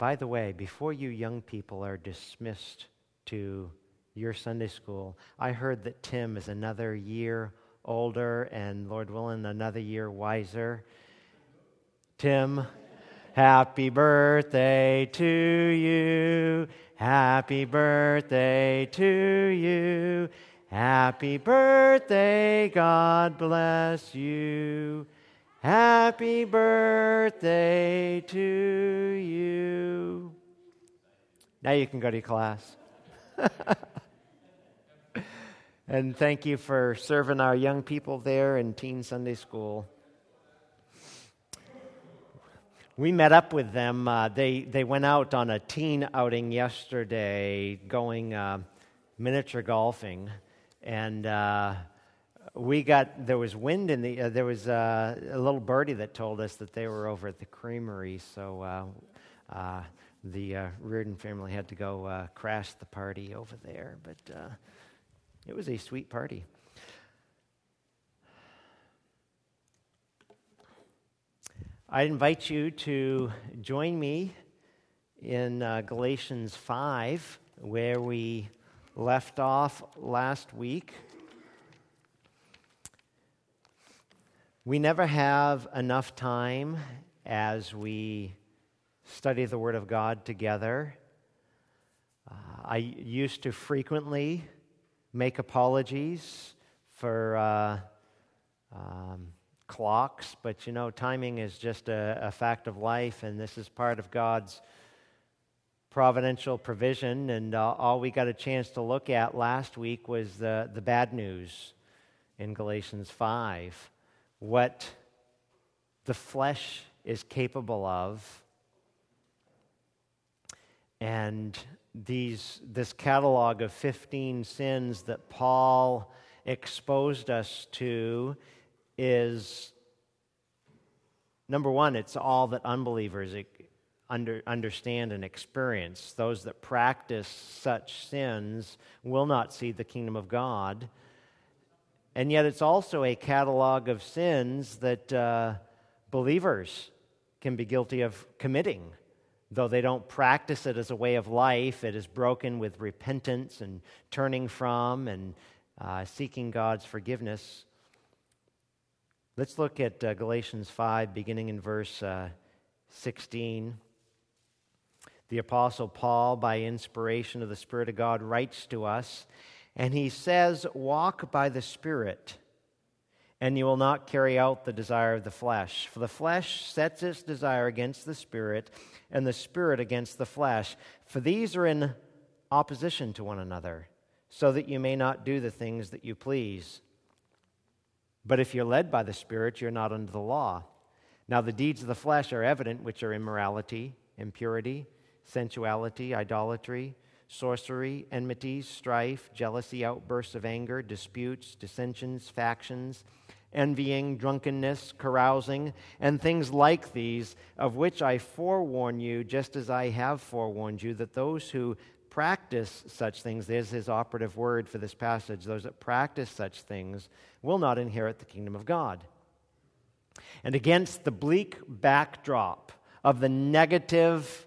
by the way, before you young people are dismissed to your Sunday school, I heard that Tim is another year older and, Lord willing, another year wiser. Tim, happy birthday to you. Happy birthday to you. Happy birthday, God bless you. Happy birthday to you. Now you can go to your class. and thank you for serving our young people there in Teen Sunday School. We met up with them. Uh, they, they went out on a teen outing yesterday going uh, miniature golfing. And uh, we got, there was wind in the, uh, there was uh, a little birdie that told us that they were over at the creamery. So uh, the Reardon family had to go crash the party over there. But it was a sweet party. I invite you to join me in uh, Galatians 5, where we left off last week. We never have enough time as we study the Word of God together. Uh, I used to frequently make apologies for. Uh, um, clocks, but you know, timing is just a, a fact of life, and this is part of God's providential provision. And uh, all we got a chance to look at last week was the, the bad news in Galatians 5 what the flesh is capable of. And these, this catalog of 15 sins that Paul exposed us to is number one, it's all that unbelievers under, understand and experience. Those that practice such sins will not see the kingdom of God. And yet, it's also a catalog of sins that uh, believers can be guilty of committing. Though they don't practice it as a way of life, it is broken with repentance and turning from and uh, seeking God's forgiveness. Let's look at uh, Galatians 5, beginning in verse uh, 16. The Apostle Paul, by inspiration of the Spirit of God, writes to us, and he says, Walk by the Spirit, and you will not carry out the desire of the flesh. For the flesh sets its desire against the Spirit, and the Spirit against the flesh. For these are in opposition to one another, so that you may not do the things that you please. But if you're led by the Spirit, you're not under the law. Now, the deeds of the flesh are evident, which are immorality, impurity, sensuality, idolatry, sorcery, enmities, strife, jealousy, outbursts of anger, disputes, dissensions, factions, envying, drunkenness, carousing, and things like these, of which I forewarn you, just as I have forewarned you, that those who practice such things, there's his operative word for this passage, those that practice such things will not inherit the kingdom of God. And against the bleak backdrop of the negative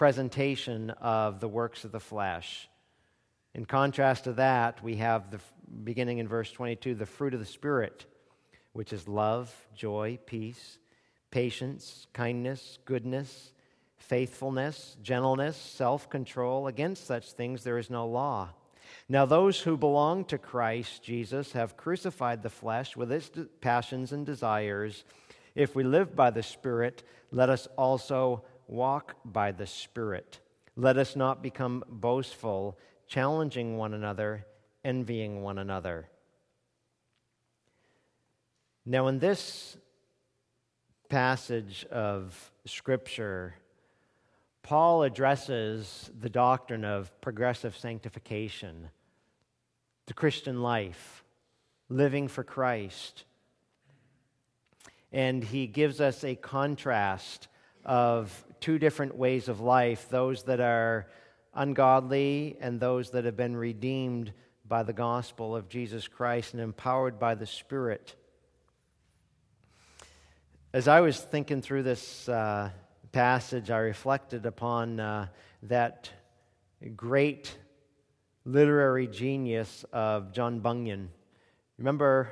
presentation of the works of the flesh, in contrast to that, we have the beginning in verse 22 the fruit of the Spirit, which is love, joy, peace, patience, kindness, goodness faithfulness, gentleness, self control. Against such things there is no law. Now, those who belong to Christ Jesus have crucified the flesh with its passions and desires. If we live by the Spirit, let us also walk by the Spirit. Let us not become boastful, challenging one another, envying one another. Now, in this passage of Scripture, Paul addresses the doctrine of progressive sanctification, the Christian life, living for Christ. And he gives us a contrast of two different ways of life those that are ungodly and those that have been redeemed by the gospel of Jesus Christ and empowered by the Spirit. As I was thinking through this uh, passage, I reflected upon uh, that great literary genius of John Bunyan. Remember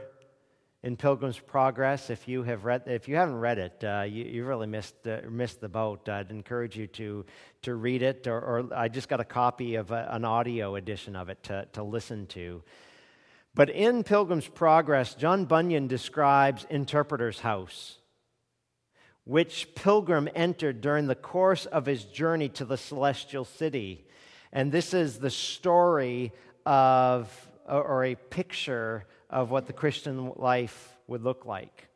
in Pilgrim's Progress, if you have read, if you haven't read it, uh, you, you really missed uh, missed the boat. I'd encourage you to to read it, or, or I just got a copy of a, an audio edition of it to, to listen to. But in Pilgrim's Progress, John Bunyan describes Interpreter's House, which Pilgrim entered during the course of his journey to the celestial city. And this is the story of, or a picture of what the Christian life would look like.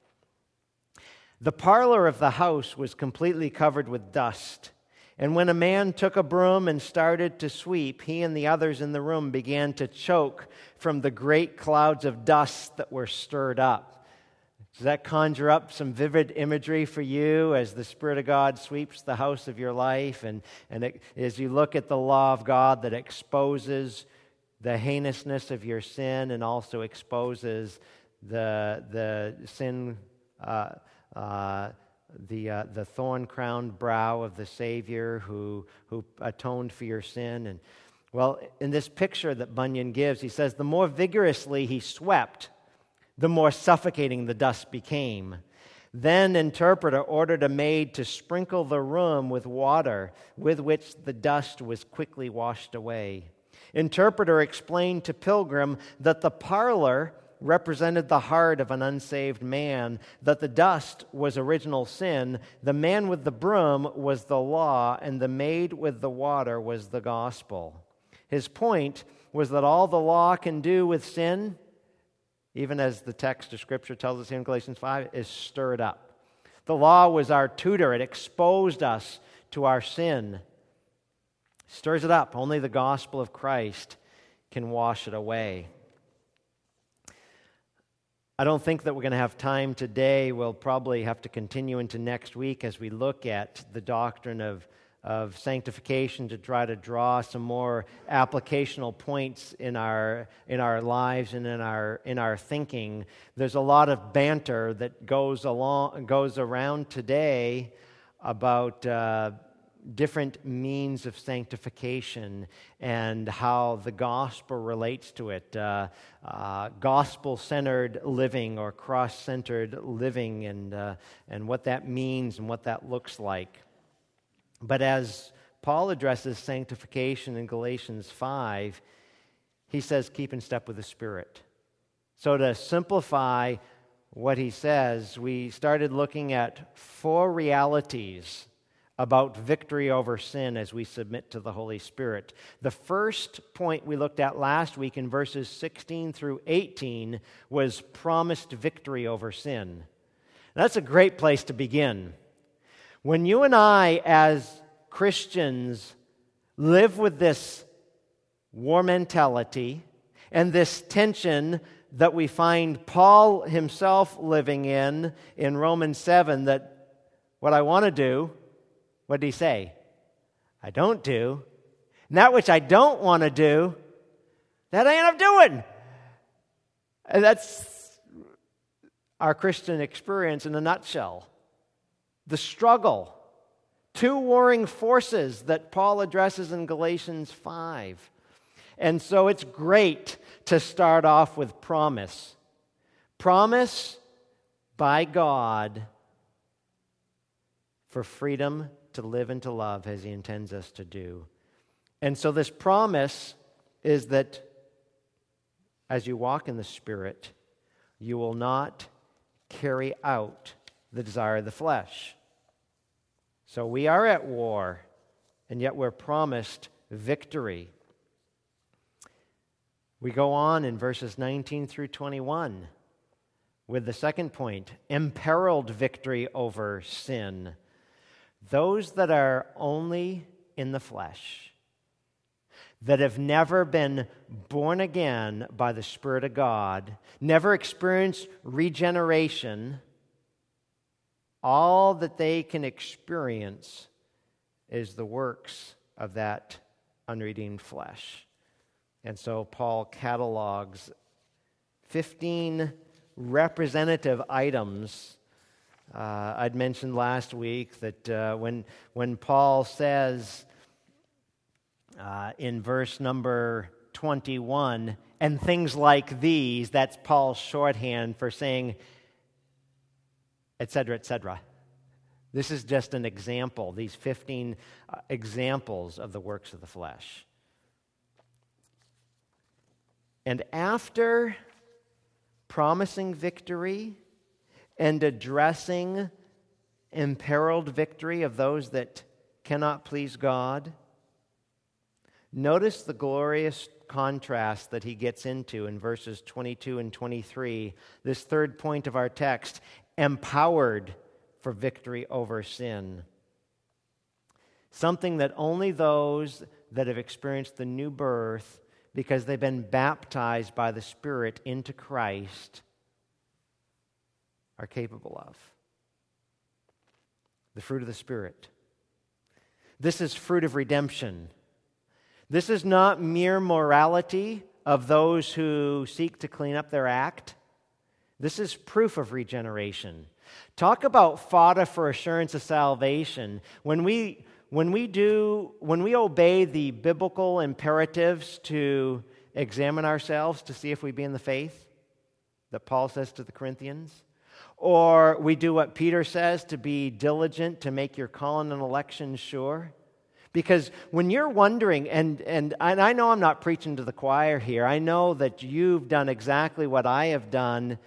The parlor of the house was completely covered with dust. And when a man took a broom and started to sweep, he and the others in the room began to choke from the great clouds of dust that were stirred up. Does that conjure up some vivid imagery for you as the Spirit of God sweeps the house of your life? And, and it, as you look at the law of God that exposes the heinousness of your sin and also exposes the, the sin, uh, uh, the, uh, the thorn crowned brow of the Savior who, who atoned for your sin. And well, in this picture that Bunyan gives, he says, the more vigorously he swept, the more suffocating the dust became. Then interpreter ordered a maid to sprinkle the room with water, with which the dust was quickly washed away. Interpreter explained to Pilgrim that the parlor represented the heart of an unsaved man, that the dust was original sin, the man with the broom was the law, and the maid with the water was the gospel. His point was that all the law can do with sin, even as the text of Scripture tells us in Galatians 5, is stirred up. The law was our tutor, it exposed us to our sin stirs it up. Only the gospel of Christ can wash it away. I don't think that we're going to have time today. We'll probably have to continue into next week as we look at the doctrine of, of sanctification to try to draw some more applicational points in our, in our lives and in our, in our thinking. There's a lot of banter that goes, along, goes around today about. Uh, different means of sanctification and how the gospel relates to it. Uh, uh, gospel centered living or cross centered living, and, uh, and what that means and what that looks like. But as Paul addresses sanctification in Galatians 5, he says, keep in step with the Spirit. So, to simplify what he says, we started looking at four realities about victory over sin as we submit to the Holy Spirit. The first point we looked at last week in verses 16 through 18 was promised victory over sin. That's a great place to begin. When you and I, as Christians, live with this war mentality and this tension that we find Paul himself living in in Romans 7 that what I want to do what did he say? I don't do. And that which I don't want to do, that I end up doing. And that's our Christian experience in a nutshell. The struggle, two warring forces that Paul addresses in Galatians 5. And so it's great to start off with promise. Promise by God for freedom to live and to love as He intends us to do. And so, this promise is that as you walk in the Spirit, you will not carry out the desire of the flesh. So, we are at war, and yet we're promised victory. We go on in verses 19 through 21 with the second point imperiled victory over sin those that are only in the flesh, that have never been born again by the Spirit of God, never experienced regeneration, all that they can experience is the works of that unredeemed flesh. And so Paul catalogs 15 representative items Uh, I'd mentioned last week that uh, when, when Paul says uh, in verse number 21, and things like these, that's Paul's shorthand for saying, etc., etc. This is just an example, these 15 uh, examples of the works of the flesh. And after promising victory and addressing imperiled victory of those that cannot please God, notice the glorious contrast that he gets into in verses 22 and 23. This third point of our text empowered for victory over sin. Something that only those that have experienced the new birth, because they've been baptized by the Spirit into Christ, are capable of. The fruit of the Spirit. This is fruit of redemption. This is not mere morality of those who seek to clean up their act. This is proof of regeneration. Talk about fodder for assurance of salvation. When we, when we do, when we obey the biblical imperatives to examine ourselves to see if we be in the faith that Paul says to the Corinthians, or we do what Peter says to be diligent to make your calling and election sure. Because when you're wondering, and, and, and I know I'm not preaching to the choir here, I know that you've done exactly what I have done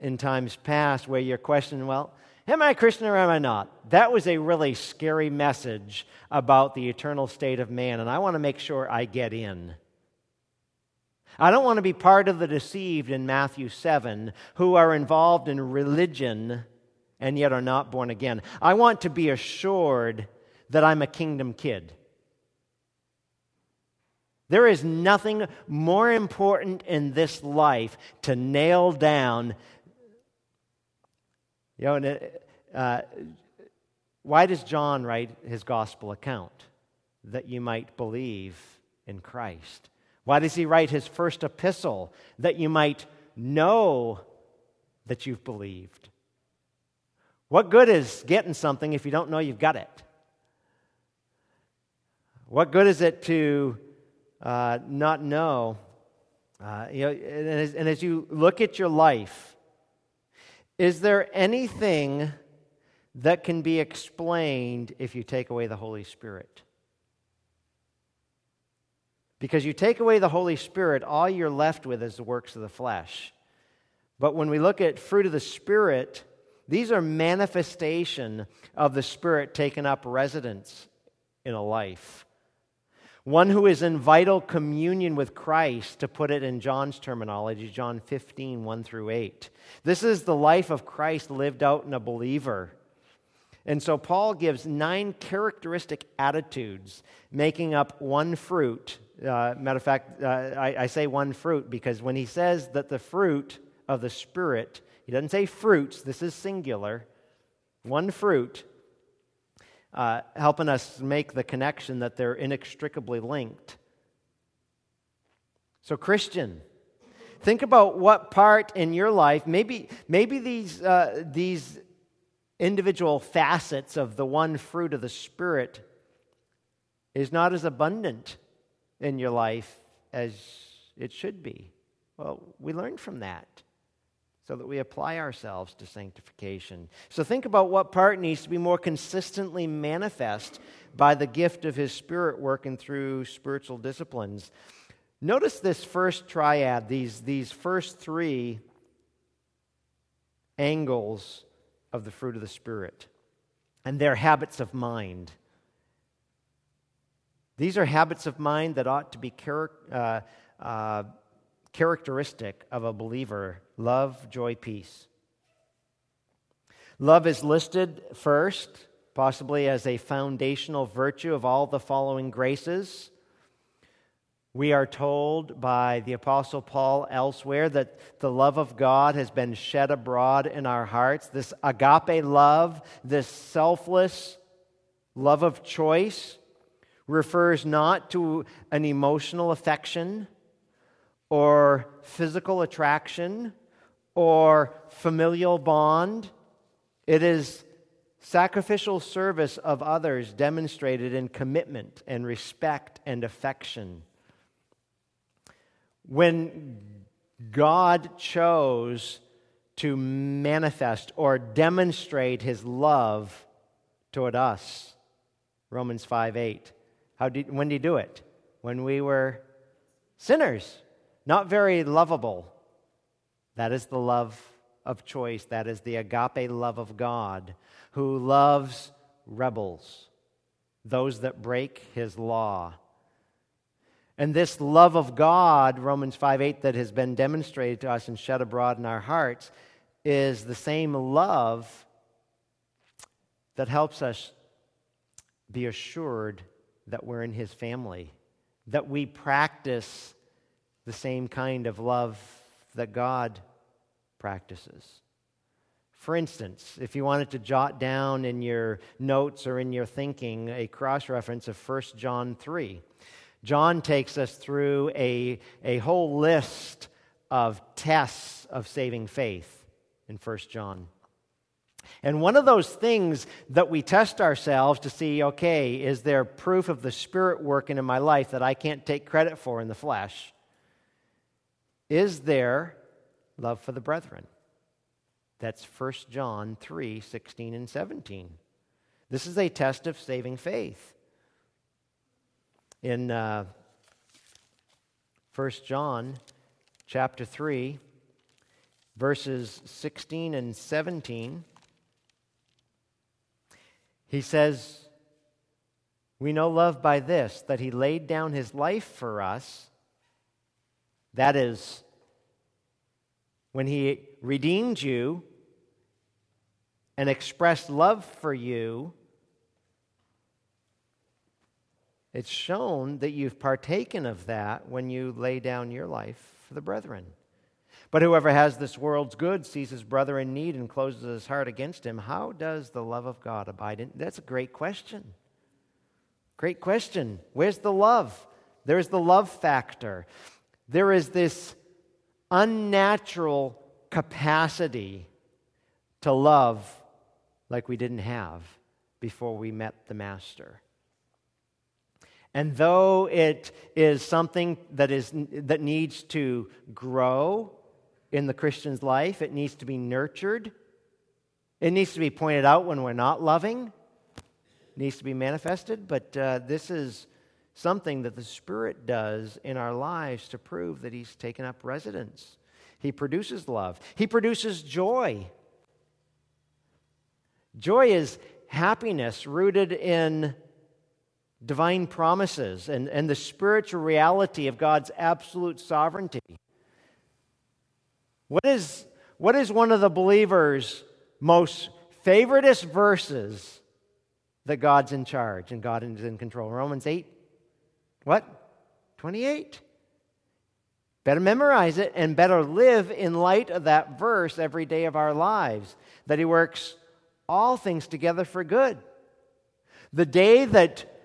in times past where you're questioning, well, am I a Christian or am I not? That was a really scary message about the eternal state of man, and I want to make sure I get in. I don't want to be part of the deceived in Matthew 7 who are involved in religion and yet are not born again. I want to be assured that I'm a kingdom kid. There is nothing more important in this life to nail down you know, uh, why does John write his gospel account? That you might believe in Christ. Why does he write his first epistle? That you might know that you've believed. What good is getting something if you don't know you've got it? What good is it to uh, not know? Uh, you know and as, and as you look at your life, is there anything that can be explained if you take away the Holy Spirit? Because you take away the Holy Spirit, all you're left with is the works of the flesh. But when we look at fruit of the Spirit, these are manifestation of the Spirit taking up residence in a life one who is in vital communion with Christ, to put it in John's terminology, John 15, 1 through 8. This is the life of Christ lived out in a believer. And so Paul gives nine characteristic attitudes making up one fruit. Uh, matter of fact, uh, I, I say one fruit because when he says that the fruit of the Spirit, he doesn't say fruits, this is singular, one fruit uh, helping us make the connection that they're inextricably linked. So, Christian, think about what part in your life, maybe, maybe these, uh, these individual facets of the one fruit of the Spirit is not as abundant in your life as it should be. Well, we learn from that so that we apply ourselves to sanctification. So think about what part needs to be more consistently manifest by the gift of His Spirit working through spiritual disciplines. Notice this first triad, these, these first three angles of the fruit of the Spirit and their habits of mind. These are habits of mind that ought to be char- uh, uh, characteristic of a believer love, joy, peace. Love is listed first, possibly as a foundational virtue of all the following graces. We are told by the Apostle Paul elsewhere that the love of God has been shed abroad in our hearts. This agape love, this selfless love of choice, refers not to an emotional affection or physical attraction or familial bond. It is sacrificial service of others demonstrated in commitment and respect and affection. When God chose to manifest or demonstrate his love toward us, Romans 5 8. How did, when did he do it? When we were sinners, not very lovable. That is the love of choice. That is the agape love of God, who loves rebels, those that break his law. And this love of God, Romans 5 8, that has been demonstrated to us and shed abroad in our hearts, is the same love that helps us be assured that we're in His family, that we practice the same kind of love that God practices. For instance, if you wanted to jot down in your notes or in your thinking a cross reference of 1 John 3, John takes us through a, a whole list of tests of saving faith in 1 John. And one of those things that we test ourselves to see okay, is there proof of the Spirit working in my life that I can't take credit for in the flesh? Is there love for the brethren? That's 1 John 3 16 and 17. This is a test of saving faith. In uh, 1 John chapter 3, verses 16 and 17, he says, We know love by this, that he laid down his life for us. That is, when he redeemed you and expressed love for you, it's shown that you've partaken of that when you lay down your life for the brethren. But whoever has this world's good sees his brother in need and closes his heart against him. How does the love of God abide in? That's a great question. Great question. Where's the love? There's the love factor. There is this unnatural capacity to love like we didn't have before we met the Master. And though it is something that, is, that needs to grow in the Christian's life. It needs to be nurtured. It needs to be pointed out when we're not loving. It needs to be manifested. But uh, this is something that the Spirit does in our lives to prove that He's taken up residence. He produces love, He produces joy. Joy is happiness rooted in divine promises and, and the spiritual reality of God's absolute sovereignty. What is, what is one of the believer's most favoritist verses that God's in charge and God is in control? Romans 8, what? 28. Better memorize it and better live in light of that verse every day of our lives that He works all things together for good. The day that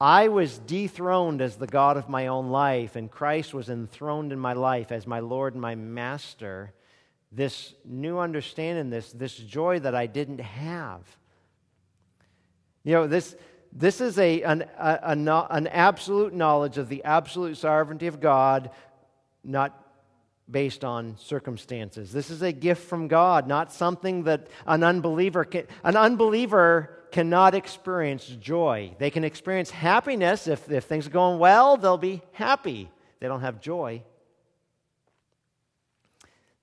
I was dethroned as the God of my own life, and Christ was enthroned in my life as my Lord and my Master. This new understanding, this, this joy that I didn't have. You know, this, this is a, an, a, a, an absolute knowledge of the absolute sovereignty of God, not based on circumstances. This is a gift from God, not something that an unbeliever can. An unbeliever cannot experience joy. They can experience happiness. If, if things are going well, they'll be happy. They don't have joy.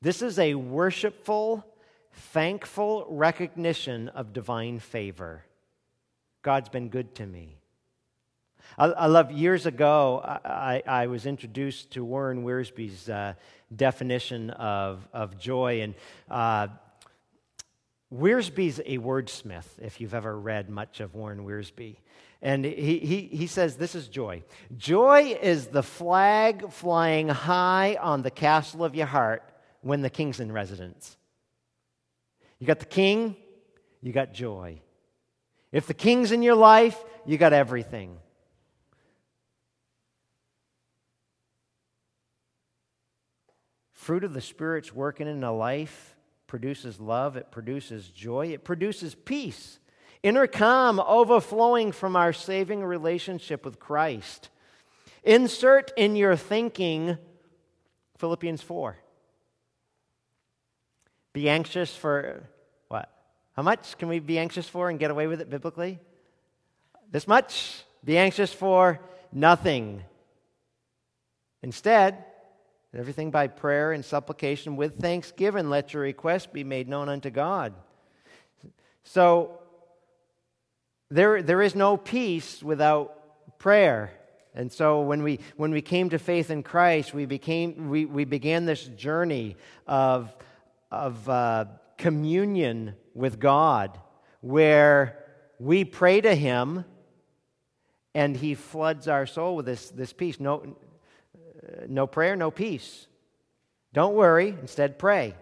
This is a worshipful, thankful recognition of divine favor. God's been good to me. I, I love years ago, I, I, was introduced to Warren Wiersbe's uh, definition of, of joy. And uh, Wiersbe's a wordsmith, if you've ever read much of Warren Wiersbe. And he, he, he says this is joy. Joy is the flag flying high on the castle of your heart when the king's in residence. You got the king, you got joy. If the king's in your life, you got everything. Fruit of the Spirit's working in a life produces love, it produces joy, it produces peace. Inner calm overflowing from our saving relationship with Christ. Insert in your thinking Philippians 4. Be anxious for what? How much can we be anxious for and get away with it biblically? This much. Be anxious for nothing. Instead, everything by prayer and supplication with thanksgiving, let your request be made known unto God. So, there, there is no peace without prayer. And so when we, when we came to faith in Christ, we, became, we, we began this journey of, of uh, communion with God where we pray to Him and He floods our soul with this, this peace. No, no prayer, no peace. Don't worry, instead, pray.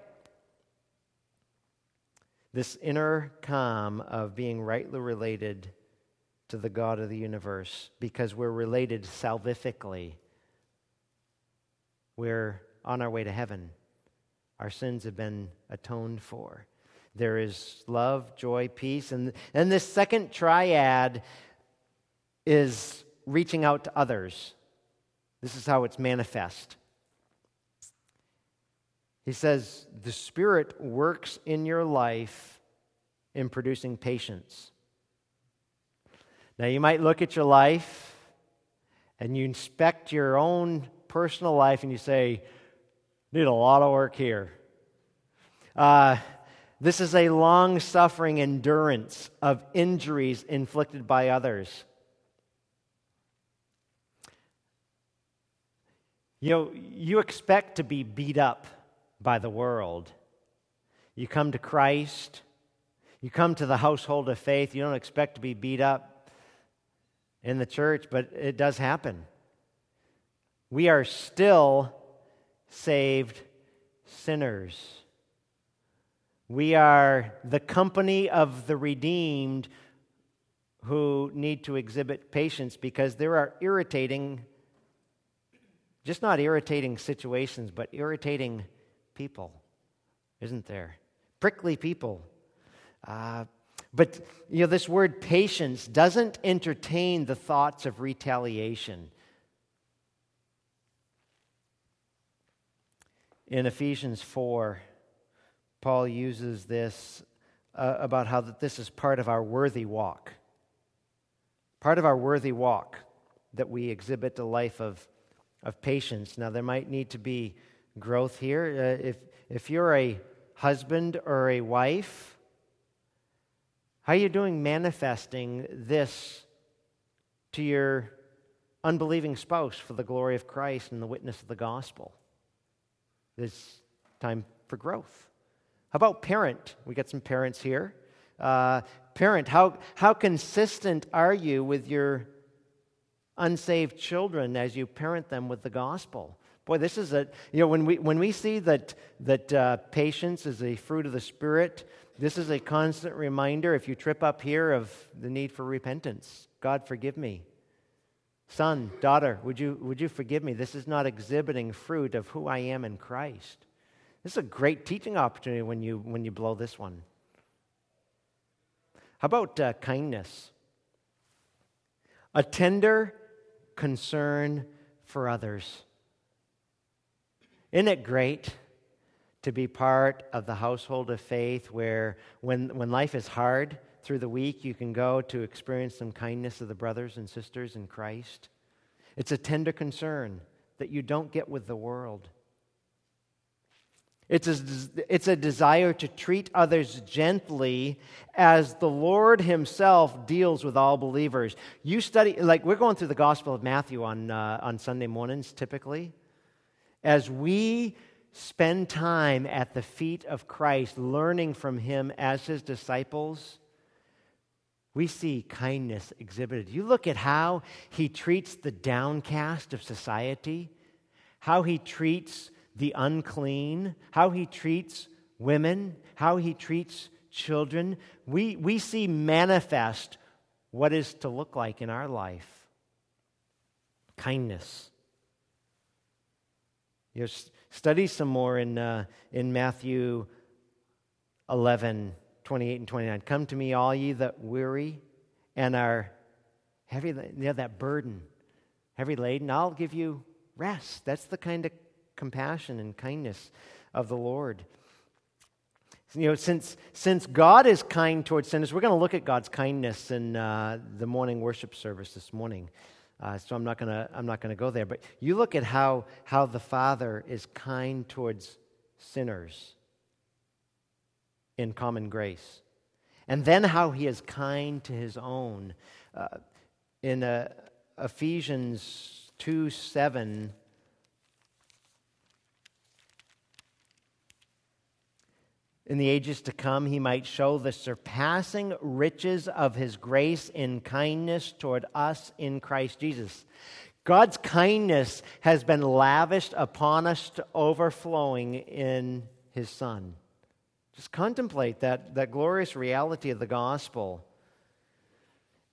This inner calm of being rightly related to the God of the universe because we're related salvifically. We're on our way to heaven. Our sins have been atoned for. There is love, joy, peace. And, and this second triad is reaching out to others. This is how it's manifest. He says, The Spirit works in your life in producing patience. Now, you might look at your life and you inspect your own personal life and you say, Need a lot of work here. Uh, this is a long suffering endurance of injuries inflicted by others. You know, you expect to be beat up by the world. You come to Christ, you come to the household of faith, you don't expect to be beat up in the church, but it does happen. We are still saved sinners. We are the company of the redeemed who need to exhibit patience because there are irritating just not irritating situations, but irritating people, isn't there? Prickly people. Uh, but you know, this word patience doesn't entertain the thoughts of retaliation. In Ephesians 4, Paul uses this uh, about how that this is part of our worthy walk. Part of our worthy walk that we exhibit a life of of patience. Now, there might need to be growth here. Uh, if, if you're a husband or a wife, how are you doing manifesting this to your unbelieving spouse for the glory of Christ and the witness of the gospel? There's time for growth. How about parent? We got some parents here. Uh, parent, how, how consistent are you with your unsaved children as you parent them with the gospel. Boy, this is a, you know, when we, when we see that, that uh, patience is a fruit of the Spirit, this is a constant reminder, if you trip up here, of the need for repentance. God, forgive me. Son, daughter, would you, would you forgive me? This is not exhibiting fruit of who I am in Christ. This is a great teaching opportunity when you, when you blow this one. How about uh, kindness? A tender, concern for others. Isn't it great to be part of the household of faith where, when, when life is hard through the week, you can go to experience some kindness of the brothers and sisters in Christ? It's a tender concern that you don't get with the world. It's a, it's a desire to treat others gently as the Lord Himself deals with all believers. You study, like we're going through the Gospel of Matthew on, uh, on Sunday mornings typically. As we spend time at the feet of Christ, learning from Him as His disciples, we see kindness exhibited. You look at how He treats the downcast of society, how He treats the unclean, how he treats women, how he treats children, we, we see manifest what is to look like in our life kindness. You study some more in, uh, in Matthew 11, 28 and 29. Come to me, all ye that weary and are heavy, you know, that burden, heavy laden, I'll give you rest. That's the kind of compassion and kindness of the Lord. You know, since, since God is kind towards sinners, we're going to look at God's kindness in uh, the morning worship service this morning. Uh, so I'm not going to I'm not going to go there. But you look at how how the Father is kind towards sinners in common grace, and then how He is kind to His own. Uh, in uh, Ephesians two seven. In the ages to come, he might show the surpassing riches of his grace in kindness toward us in Christ Jesus. God's kindness has been lavished upon us to overflowing in his Son. Just contemplate that, that glorious reality of the gospel.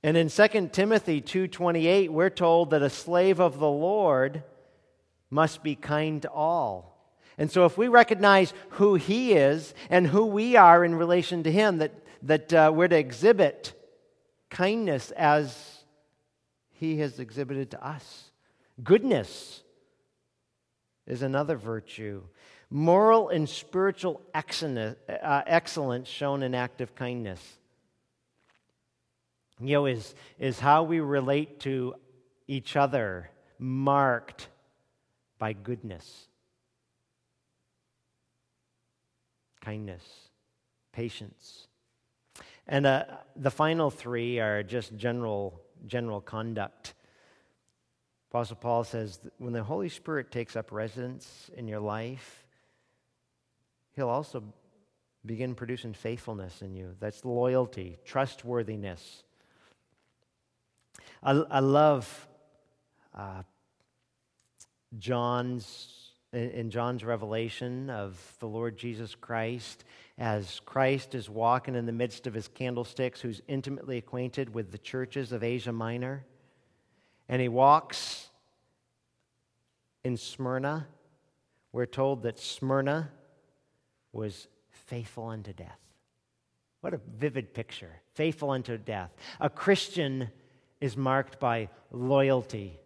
And in 2 Timothy 2:28 we're told that a slave of the Lord must be kind to all and so, if we recognize who He is and who we are in relation to Him, that, that uh, we're to exhibit kindness as He has exhibited to us. Goodness is another virtue. Moral and spiritual excellence, uh, shown in active kindness. You know, is, is how we relate to each other marked by goodness. Kindness, patience. And uh, the final three are just general, general conduct. Apostle Paul says when the Holy Spirit takes up residence in your life, he'll also begin producing faithfulness in you. That's loyalty, trustworthiness. I, I love uh, John's in John's revelation of the Lord Jesus Christ as Christ is walking in the midst of his candlesticks, who's intimately acquainted with the churches of Asia Minor. And he walks in Smyrna. We're told that Smyrna was faithful unto death. What a vivid picture. Faithful unto death. A Christian is marked by loyalty,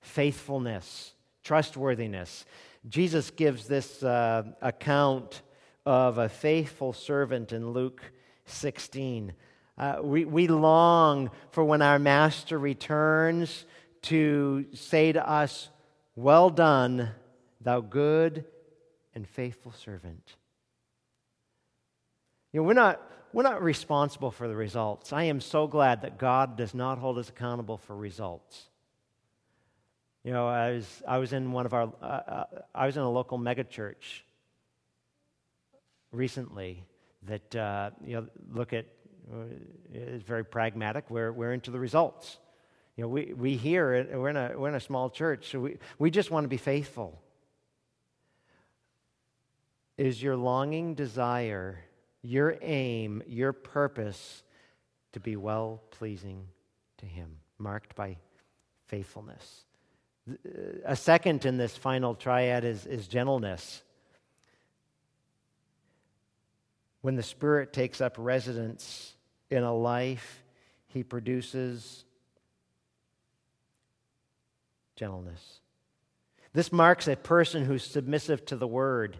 faithfulness, trustworthiness. Jesus gives this uh, account of a faithful servant in Luke 16. Uh, we, we long for when our master returns to say to us, Well done, thou good and faithful servant. You know, we're not, we're not responsible for the results. I am so glad that God does not hold us accountable for results. You know, I was, I was in one of our, uh, uh, I was in a local megachurch recently that, uh, you know, look at, uh, is very pragmatic. We're, we're into the results. You know, we, we hear it, we're in, a, we're in a small church, so we, we just want to be faithful. Is your longing desire, your aim, your purpose to be well pleasing to Him, marked by faithfulness? A second in this final triad is, is gentleness. When the Spirit takes up residence in a life, he produces gentleness. This marks a person who's submissive to the word.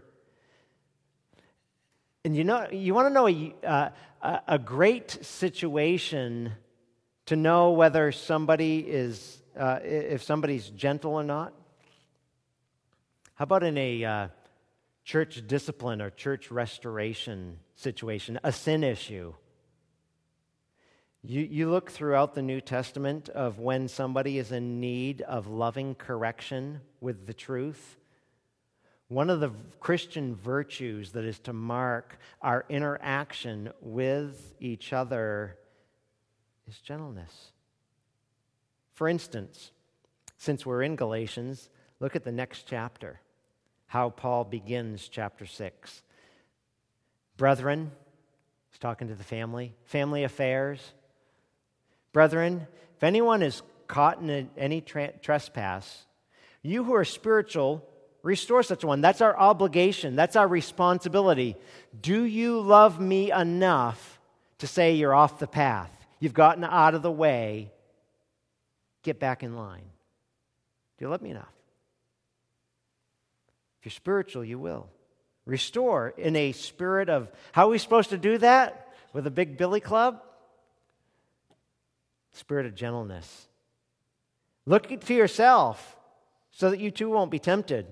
And you know, you want to know a, uh, a great situation to know whether somebody is uh, if somebody's gentle or not? How about in a uh, church discipline or church restoration situation, a sin issue? You, you look throughout the New Testament of when somebody is in need of loving correction with the truth. One of the Christian virtues that is to mark our interaction with each other is gentleness. For instance, since we're in Galatians, look at the next chapter, how Paul begins chapter 6. Brethren, he's talking to the family, family affairs. Brethren, if anyone is caught in any tra- trespass, you who are spiritual, Restore such one. That's our obligation, that's our responsibility. Do you love me enough to say you're off the path? You've gotten out of the way. Get back in line. Do you love me enough? If you're spiritual, you will. Restore in a spirit of how are we supposed to do that? With a big billy club? Spirit of gentleness. Look to yourself so that you too won't be tempted.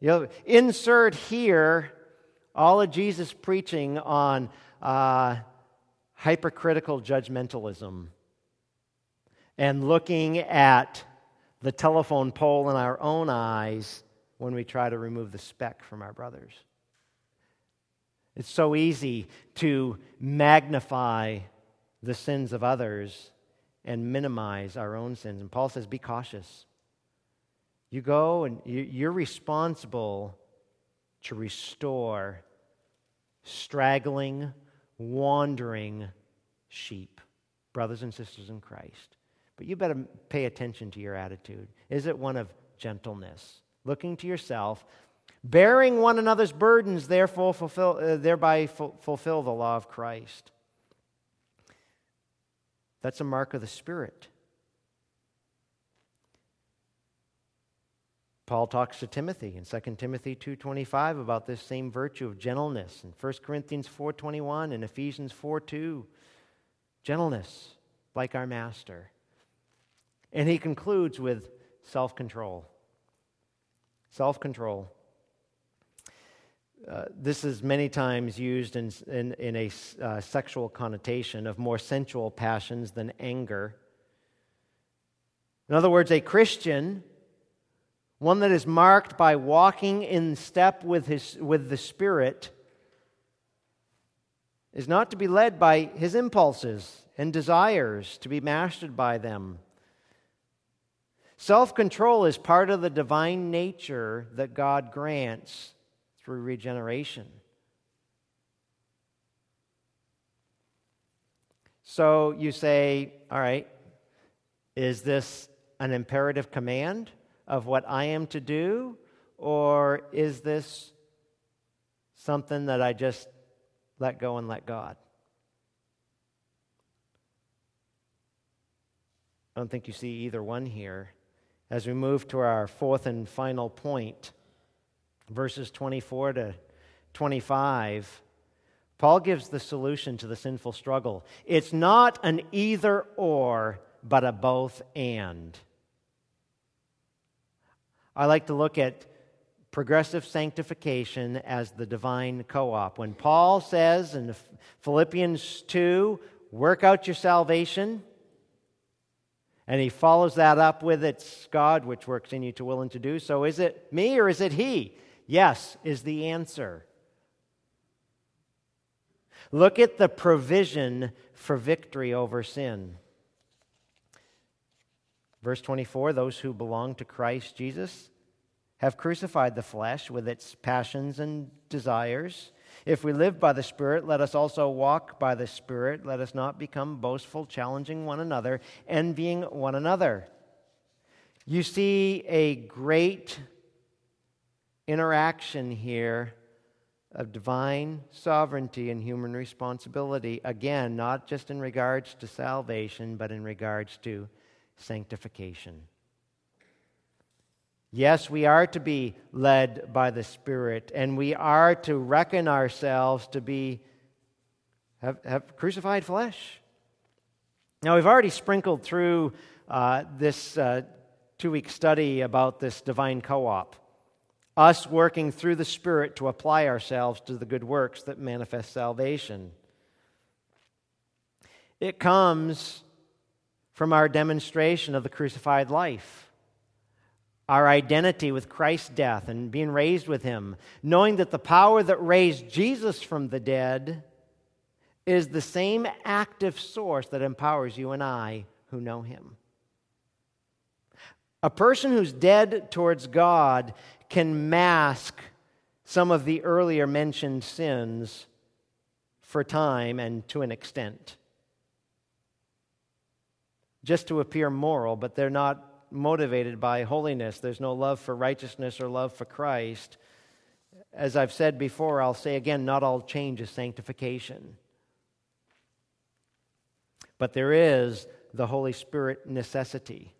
You know, insert here all of Jesus' preaching on uh, hypercritical judgmentalism and looking at the telephone pole in our own eyes when we try to remove the speck from our brothers. It's so easy to magnify the sins of others and minimize our own sins. And Paul says, be cautious. You go and you're responsible to restore straggling, wandering sheep, brothers and sisters in Christ. But you better pay attention to your attitude. Is it one of gentleness, looking to yourself, bearing one another's burdens, therefore fulfill, uh, thereby fulfill the law of Christ? That's a mark of the Spirit. Paul talks to Timothy in 2 Timothy 2:25 about this same virtue of gentleness in 1 Corinthians 4:21 and Ephesians 4:2 gentleness like our master. And he concludes with self-control. Self-control. Uh, this is many times used in, in, in a uh, sexual connotation of more sensual passions than anger. In other words, a Christian one that is marked by walking in step with, his, with the Spirit, is not to be led by his impulses and desires, to be mastered by them. Self control is part of the divine nature that God grants through regeneration. So you say, all right, is this an imperative command? of what I am to do? Or is this something that I just let go and let God? I don't think you see either one here. As we move to our fourth and final point, verses 24 to 25, Paul gives the solution to the sinful struggle. It's not an either or, but a both and. I like to look at progressive sanctification as the divine co op. When Paul says in Philippians 2, work out your salvation, and he follows that up with it's God which works in you to will and to do. So is it me or is it he? Yes, is the answer. Look at the provision for victory over sin. Verse 24 those who belong to Christ Jesus have crucified the flesh with its passions and desires. If we live by the Spirit, let us also walk by the Spirit. Let us not become boastful, challenging one another, envying one another. You see a great interaction here of divine sovereignty and human responsibility. Again, not just in regards to salvation, but in regards to sanctification. Yes, we are to be led by the Spirit, and we are to reckon ourselves to be have, have crucified flesh. Now, we've already sprinkled through uh, this uh, two week study about this divine co op, us working through the Spirit to apply ourselves to the good works that manifest salvation. It comes from our demonstration of the crucified life, our identity with Christ's death and being raised with Him, knowing that the power that raised Jesus from the dead is the same active source that empowers you and I who know Him. A person who's dead towards God can mask some of the earlier mentioned sins for time and to an extent just to appear moral, but they're not motivated by holiness. There's no love for righteousness or love for Christ. As I've said before, I'll say again not all change is sanctification. But there is the Holy Spirit necessity.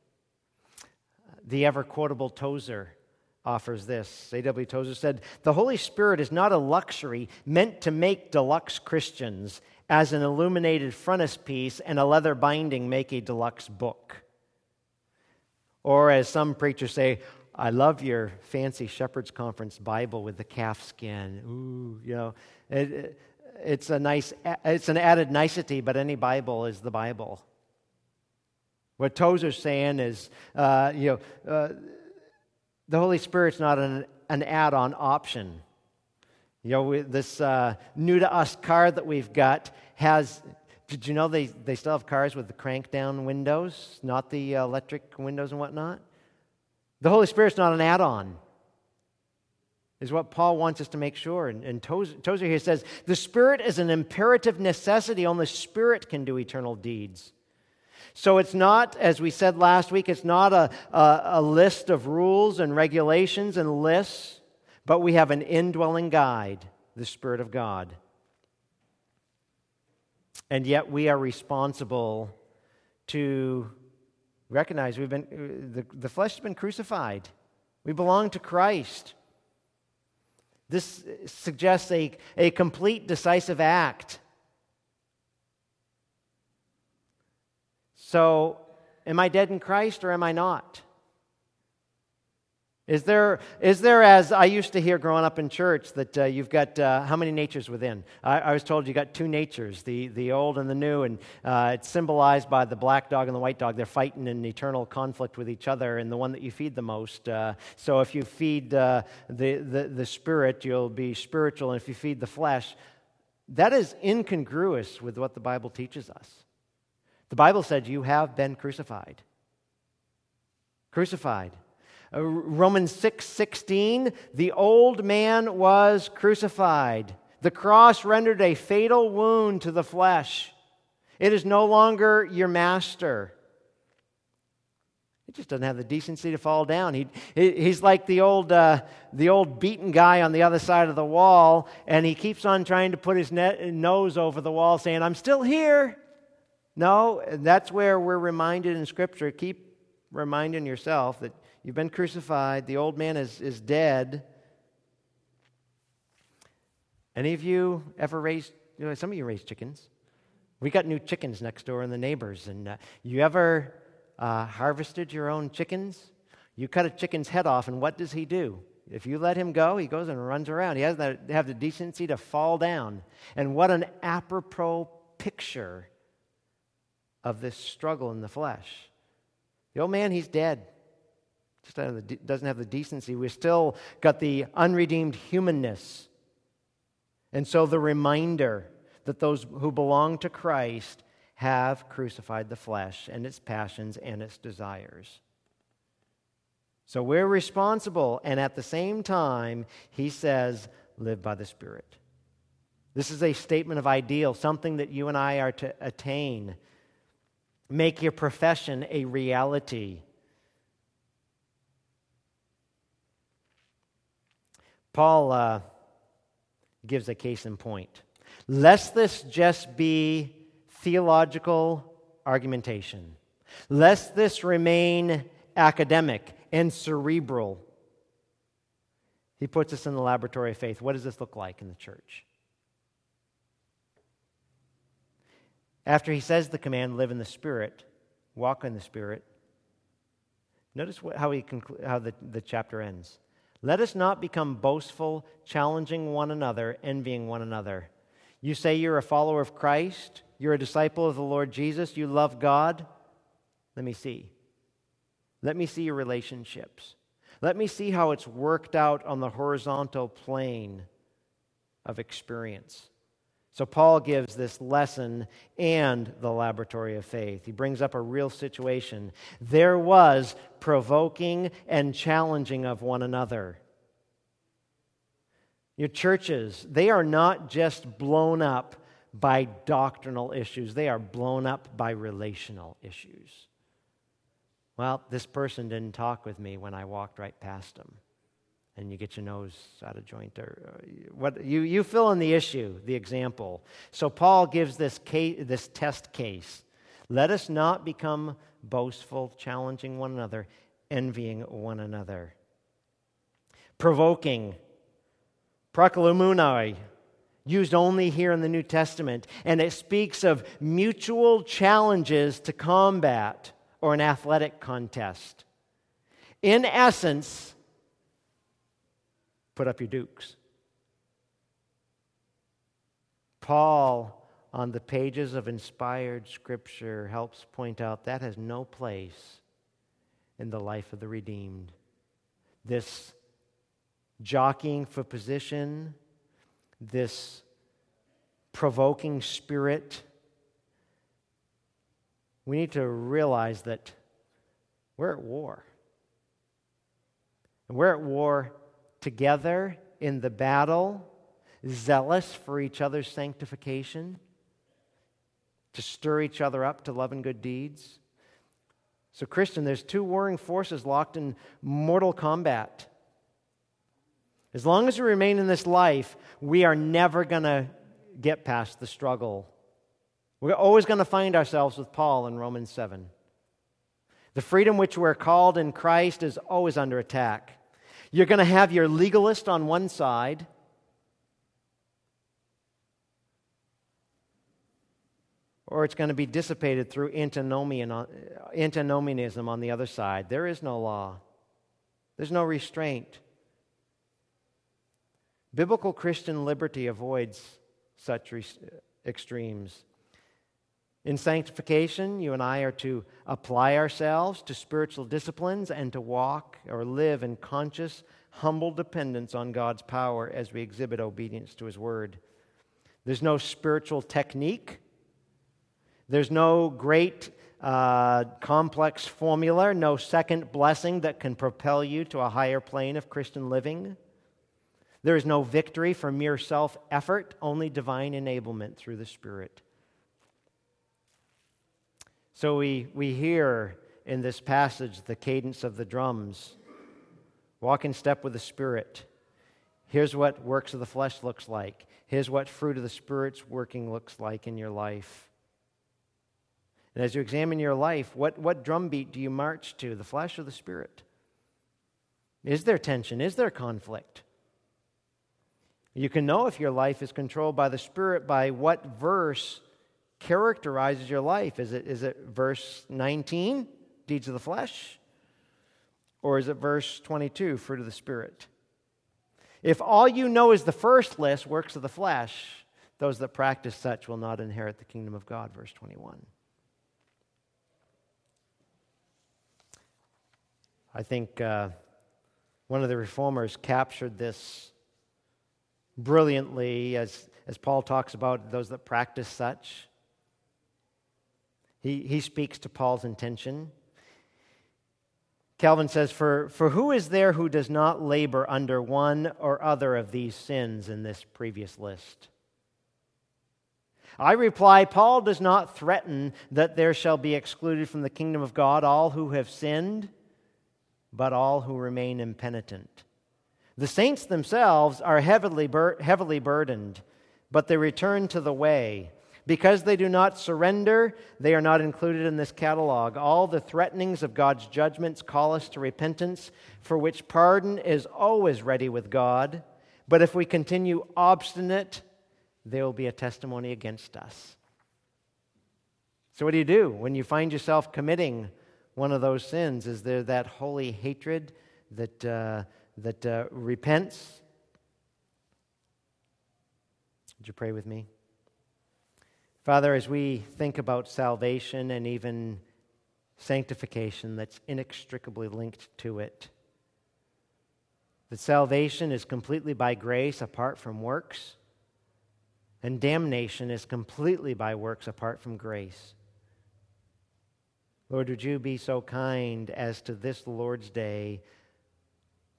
The ever quotable Tozer offers this. A.W. Tozer said, The Holy Spirit is not a luxury meant to make deluxe Christians, as an illuminated frontispiece and a leather binding make a deluxe book. Or, as some preachers say, I love your fancy Shepherd's Conference Bible with the calf skin. Ooh, you know, it, it's a nice, it's an added nicety, but any Bible is the Bible. What Tozer's saying is, uh, you know, uh, the Holy Spirit's not an, an add-on option. You know, this uh, new to us car that we've got has. Did you know they, they still have cars with the crank down windows, not the uh, electric windows and whatnot? The Holy Spirit's not an add on, is what Paul wants us to make sure. And, and Tozer, Tozer here says the Spirit is an imperative necessity. Only Spirit can do eternal deeds. So it's not, as we said last week, it's not a, a, a list of rules and regulations and lists, but we have an indwelling guide, the Spirit of God. And yet we are responsible to recognize we've been, the, the flesh has been crucified. We belong to Christ. This suggests a, a complete decisive act. So, am I dead in Christ or am I not? Is there, is there, as I used to hear growing up in church, that uh, you've got uh, how many natures within? I, I, was told you got two natures, the, the old and the new, and uh, it's symbolized by the black dog and the white dog. They're fighting in eternal conflict with each other, and the one that you feed the most. Uh, so if you feed uh, the, the, the spirit, you'll be spiritual, and if you feed the flesh, that is incongruous with what the Bible teaches us. The Bible said you have been crucified. Crucified. Uh, Romans 6 16, the old man was crucified. The cross rendered a fatal wound to the flesh. It is no longer your master. He just doesn't have the decency to fall down. He, he's like the old, uh, the old beaten guy on the other side of the wall, and he keeps on trying to put his nose over the wall, saying, I'm still here. No, that's where we're reminded in Scripture. Keep reminding yourself that You've been crucified. The old man is, is dead. Any of you ever raised, you know, some of you raised chickens. We got new chickens next door in the neighbors. And uh, you ever uh, harvested your own chickens? You cut a chicken's head off, and what does he do? If you let him go, he goes and runs around. He doesn't have the decency to fall down. And what an apropos picture of this struggle in the flesh. The old man, he's dead doesn't have the decency. We've still got the unredeemed humanness. And so the reminder that those who belong to Christ have crucified the flesh and its passions and its desires. So we're responsible, and at the same time, he says, live by the Spirit. This is a statement of ideal, something that you and I are to attain. Make your profession a reality. Paul uh, gives a case in point. Lest this just be theological argumentation, lest this remain academic and cerebral. He puts us in the laboratory of faith. What does this look like in the church? After he says the command, live in the Spirit, walk in the Spirit, notice what, how, he conclu- how the, the chapter ends. Let us not become boastful, challenging one another, envying one another. You say you're a follower of Christ, you're a disciple of the Lord Jesus, you love God. Let me see. Let me see your relationships. Let me see how it's worked out on the horizontal plane of experience. So, Paul gives this lesson and the laboratory of faith. He brings up a real situation. There was provoking and challenging of one another. Your churches, they are not just blown up by doctrinal issues, they are blown up by relational issues. Well, this person didn't talk with me when I walked right past them. And you get your nose out of joint. Or uh, what, you, you fill in the issue, the example. So Paul gives this, case, this test case. Let us not become boastful, challenging one another, envying one another. Provoking, prokalamunai, used only here in the New Testament, and it speaks of mutual challenges to combat or an athletic contest. In essence, put up your dukes. Paul, on the pages of inspired scripture, helps point out that has no place in the life of the redeemed. This jockeying for position, this provoking spirit, we need to realize that we're at war. And we're at war together in the battle, zealous for each other's sanctification, to stir each other up to love and good deeds. So, Christian, there's two warring forces locked in mortal combat. As long as we remain in this life, we are never going to get past the struggle we're always going to find ourselves with Paul in Romans 7. The freedom which we're called in Christ is always under attack. You're going to have your legalist on one side. Or it's going to be dissipated through uh, antinomianism on the other side. There is no law, there's no restraint. Biblical Christian liberty avoids such uh, extremes. In sanctification, you and I are to apply ourselves to spiritual disciplines and to walk or live in conscious, humble dependence on God's power as we exhibit obedience to His Word. There's no spiritual technique, there's no great uh, complex formula, no second blessing that can propel you to a higher plane of Christian living. There is no victory for mere self effort, only divine enablement through the Spirit. So we, we hear in this passage the cadence of the drums. Walk in step with the Spirit. Here's what works of the flesh looks like. Here's what fruit of the Spirit's working looks like in your life. And as you examine your life, what, what drumbeat do you march to, the flesh or the Spirit? Is there tension? Is there conflict? You can know if your life is controlled by the Spirit by what verse characterizes your life? Is it, is it verse 19, deeds of the flesh? Or is it verse 22, fruit of the Spirit? If all you know is the first list, works of the flesh, those that practice such will not inherit the kingdom of God, verse 21. I think uh, one of the reformers captured this brilliantly as, as Paul talks about those that practice such. He, he speaks to Paul's intention. Calvin says, for, for who is there who does not labor under one or other of these sins in this previous list? I reply, Paul does not threaten that there shall be excluded from the kingdom of God all who have sinned, but all who remain impenitent. The saints themselves are heavily, bur- heavily burdened, but they return to the way. Because they do not surrender, they are not included in this catalog. All the threatenings of God's judgments call us to repentance, for which pardon is always ready with God. But if we continue obstinate, there will be a testimony against us. So, what do you do when you find yourself committing one of those sins? Is there that holy hatred that, uh, that uh, repents? Would you pray with me? Father, as we think about salvation and even sanctification that's inextricably linked to it, that salvation is completely by grace apart from works, and damnation is completely by works apart from grace. Lord, would you be so kind as to this Lord's day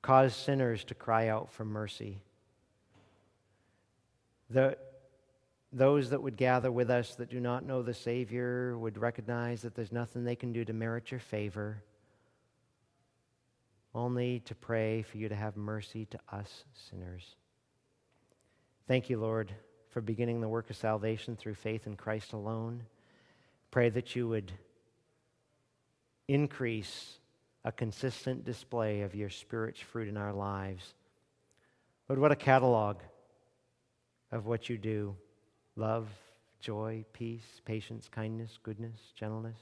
cause sinners to cry out for mercy? The those that would gather with us that do not know the Savior would recognize that there's nothing they can do to merit your favor. only to pray for you to have mercy to us sinners. Thank you, Lord, for beginning the work of salvation through faith in Christ alone. Pray that you would increase a consistent display of your Spirit's fruit in our lives. But what a catalog of what you do love, joy, peace, patience, kindness, goodness, gentleness,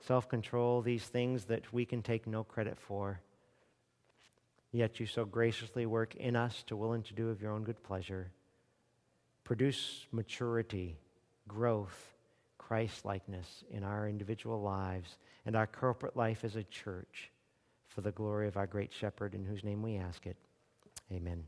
self control, these things that we can take no credit for. Yet you so graciously work in us to will and to do of your own good pleasure. Produce maturity, growth, Christ likeness in our individual lives and our corporate life as a church for the glory of our great shepherd, in whose name we ask it. Amen.